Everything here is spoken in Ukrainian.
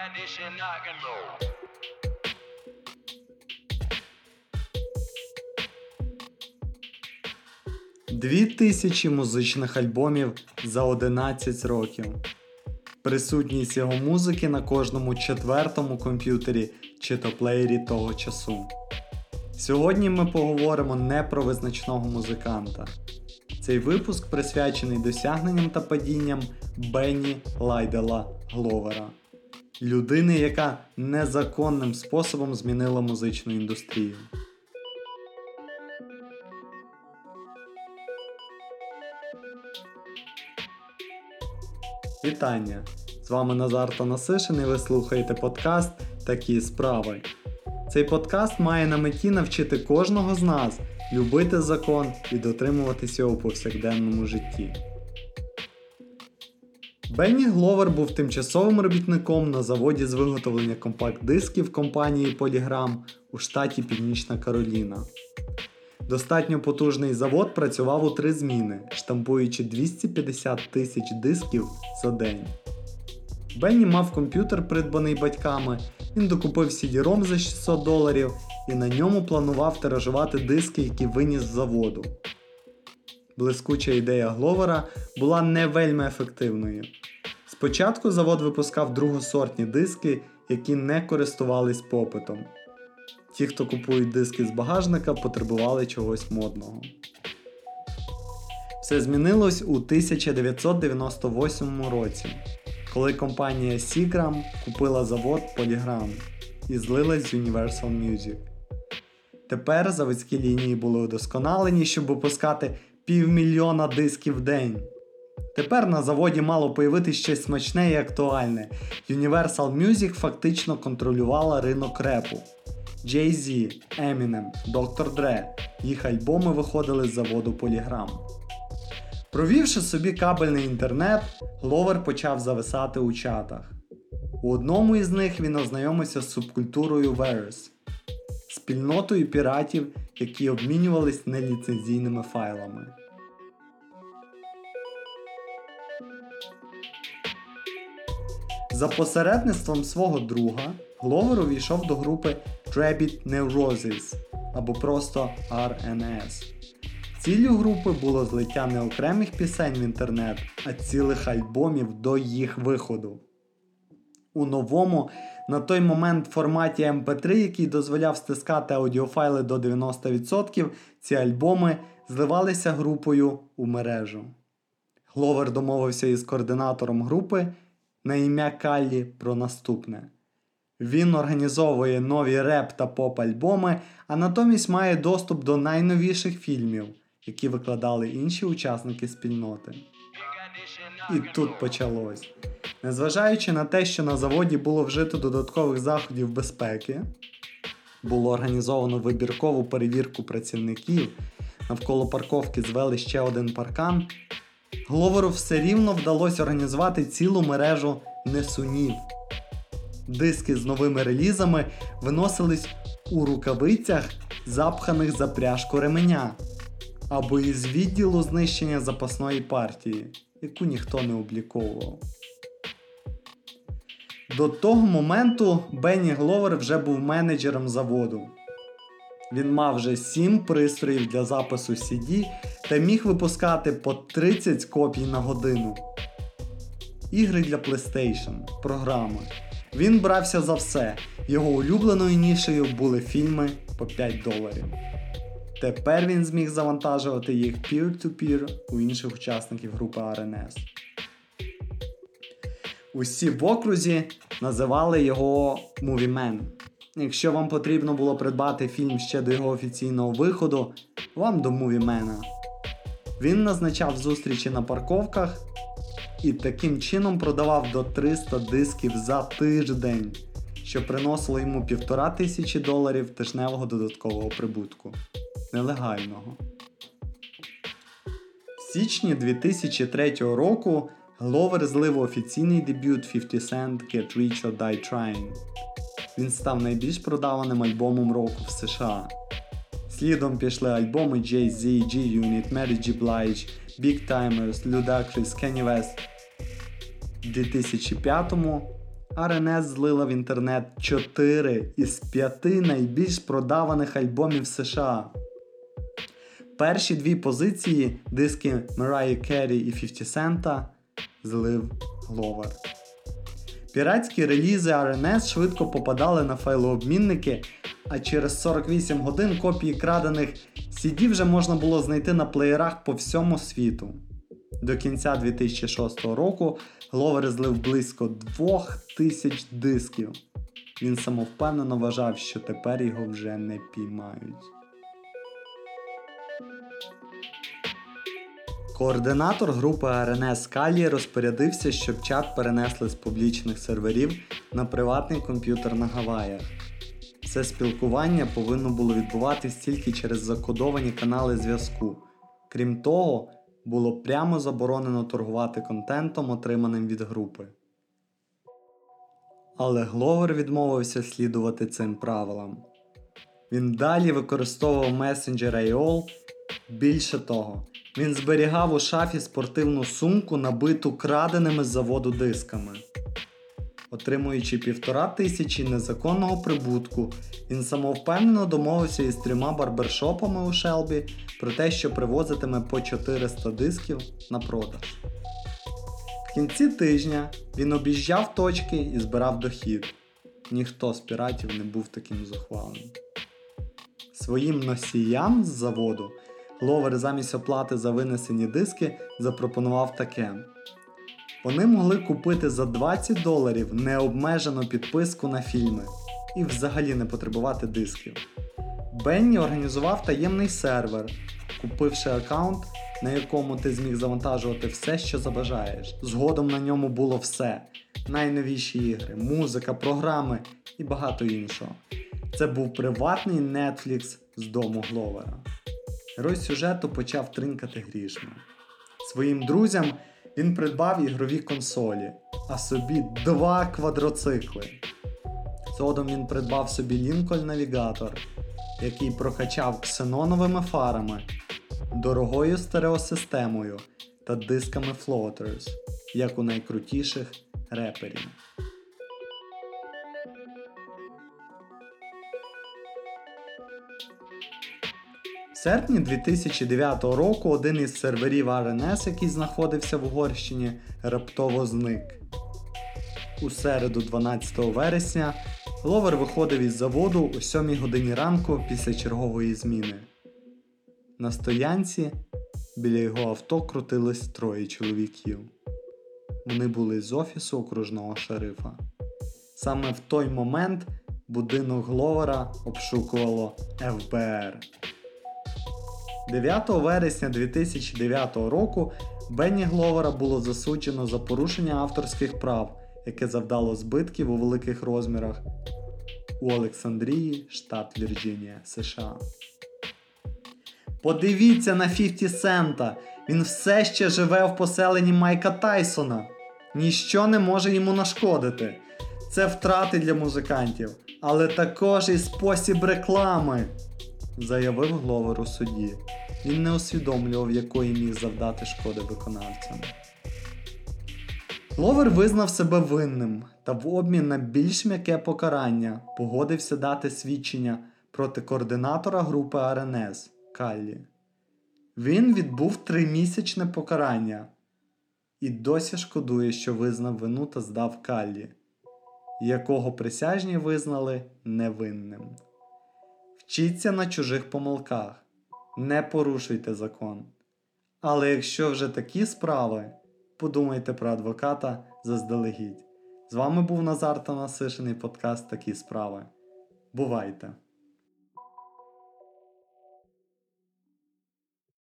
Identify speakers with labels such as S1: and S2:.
S1: condition and roll.
S2: Дві тисячі музичних альбомів за 11 років. Присутність його музики на кожному четвертому комп'ютері чи то плеєрі того часу. Сьогодні ми поговоримо не про визначного музиканта. Цей випуск присвячений досягненням та падінням Бенні Лайдела Гловера, людини, яка незаконним способом змінила музичну індустрію. Вітання! З вами Назар Танасишин і ви слухаєте подкаст Такі справи. Цей подкаст має на меті навчити кожного з нас любити закон і дотримуватися його у повсякденному житті. Бенні Гловер був тимчасовим робітником на заводі з виготовлення компакт-дисків компанії Polygram у штаті Північна Кароліна. Достатньо потужний завод працював у три зміни, штампуючи 250 тисяч дисків за день. Бенні мав комп'ютер, придбаний батьками, він докупив CD-ROM за 600 доларів і на ньому планував тиражувати диски, які виніс з заводу. Блискуча ідея Гловера була не вельми ефективною. Спочатку завод випускав другосортні диски, які не користувались попитом. Ті, хто купують диски з багажника, потребували чогось модного. Все змінилось у 1998 році, коли компанія Seagram купила завод Polygram і злилась з Universal Music. Тепер заводські лінії були удосконалені, щоб випускати півмільйона дисків в день. Тепер на заводі мало появитися щось смачне і актуальне. Universal Music фактично контролювала ринок репу. Jay-Z, Eminem, Dr. Dre. Їх альбоми виходили з заводу Polygram. Провівши собі кабельний інтернет, Гловер почав зависати у чатах. У одному із них він ознайомився з субкультурою Verse, спільнотою піратів, які обмінювались неліцензійними файлами. За посередництвом свого друга Гловер увійшов до групи Rabbit Neurosis або просто RNS. Ціллю групи було злиття не окремих пісень в інтернет, а цілих альбомів до їх виходу. У новому на той момент форматі MP3, який дозволяв стискати аудіофайли до 90%, ці альбоми зливалися групою у мережу. Гловер домовився із координатором групи на ім'я Каллі про наступне. Він організовує нові реп та поп-альбоми, а натомість має доступ до найновіших фільмів, які викладали інші учасники спільноти. І тут почалось. Незважаючи на те, що на заводі було вжито додаткових заходів безпеки, було організовано вибіркову перевірку працівників, навколо парковки звели ще один паркан, Гловеру все рівно вдалося організувати цілу мережу несунів. Диски з новими релізами виносились у рукавицях, запханих за пряжку ременя, або із відділу знищення запасної партії, яку ніхто не обліковував. До того моменту Бенні Гловер вже був менеджером заводу. Він мав вже 7 пристроїв для запису CD та міг випускати по 30 копій на годину. Ігри для PlayStation, програми. Він брався за все. Його улюбленою нішею були фільми по 5 доларів. Тепер він зміг завантажувати їх peer-to-peer у інших учасників групи RNS. Усі в окрузі називали його Movie Якщо вам потрібно було придбати фільм ще до його офіційного виходу, вам до Мувімена. Він назначав зустрічі на парковках і таким чином продавав до 300 дисків за тиждень, що приносило йому півтора тисячі доларів тижневого додаткового прибутку. Нелегального. В січні 2003 року Гловер злив офіційний дебют 50 Cent Get Rich or Die Trying. Він став найбільш продаваним альбомом року в США. Слідом пішли альбоми Jay-Z, G-Unit, Mary G. Blige, Big Timers, Ludacris, Kanye West. У 2005-му RNS злила в інтернет 4 із 5 найбільш продаваних альбомів США. Перші дві позиції диски Mariah Carey і 50 Cent злив Гловер. Піратські релізи RNS швидко попадали на файлообмінники, а через 48 годин копії крадених CD вже можна було знайти на плеєрах по всьому світу. До кінця 2006 року Гловер злив близько 2000 дисків. Він самовпевнено вважав, що тепер його вже не піймають. Координатор групи RNS Калі розпорядився, щоб чат перенесли з публічних серверів на приватний комп'ютер на Гаваях. Це спілкування повинно було відбуватись тільки через закодовані канали зв'язку. Крім того, було прямо заборонено торгувати контентом, отриманим від групи. Але Гловер відмовився слідувати цим правилам. Він далі використовував месенджер AOL. Більше того, він зберігав у шафі спортивну сумку, набиту краденими з заводу дисками. Отримуючи півтора тисячі незаконного прибутку, він самовпевнено домовився із трьома барбершопами у Шелбі про те, що привозитиме по 400 дисків на продаж. В кінці тижня він об'їжджав точки і збирав дохід. Ніхто з піратів не був таким зухвалим. Своїм носіям з заводу Гловер замість оплати за винесені диски запропонував таке. Вони могли купити за 20 доларів необмежену підписку на фільми і взагалі не потребувати дисків. Бенні організував таємний сервер, купивши аккаунт, на якому ти зміг завантажувати все, що забажаєш. Згодом на ньому було все: найновіші ігри, музика, програми і багато іншого. Це був приватний Netflix з дому Гловера. Герой сюжету почав тринкати грішми. Своїм друзям він придбав ігрові консолі, а собі два квадроцикли. Згодом він придбав собі Lincoln Navigator, який прокачав ксеноновими фарами, дорогою стереосистемою та дисками Floaters, як у найкрутіших реперів. Серпні 2009 року один із серверів RNS, який знаходився в Угорщині, раптово зник. У середу 12 вересня Гловер виходив із заводу о 7 годині ранку після чергової зміни. На стоянці біля його авто крутились троє чоловіків. Вони були з офісу окружного шерифа. Саме в той момент будинок Гловера обшукувало ФБР. 9 вересня 2009 року Бенні Гловера було засуджено за порушення авторських прав, яке завдало збитків у великих розмірах у Олександрії, штат Вірджинія, США. Подивіться на 50 Сента. Він все ще живе в поселенні Майка Тайсона. Ніщо не може йому нашкодити. Це втрати для музикантів, але також і спосіб реклами, заявив Гловер у суді. Він не усвідомлював, якої міг завдати шкоди виконавцям. Гловер визнав себе винним та в обмін на більш м'яке покарання погодився дати свідчення проти координатора групи РНС Каллі. Він відбув тримісячне покарання і досі шкодує, що визнав вину та здав Каллі, якого присяжні визнали невинним. Вчіться на чужих помилках, не порушуйте закон. Але якщо вже такі справи, подумайте про адвоката заздалегідь. З вами був Назар та насишений подкаст Такі справи. Бувайте!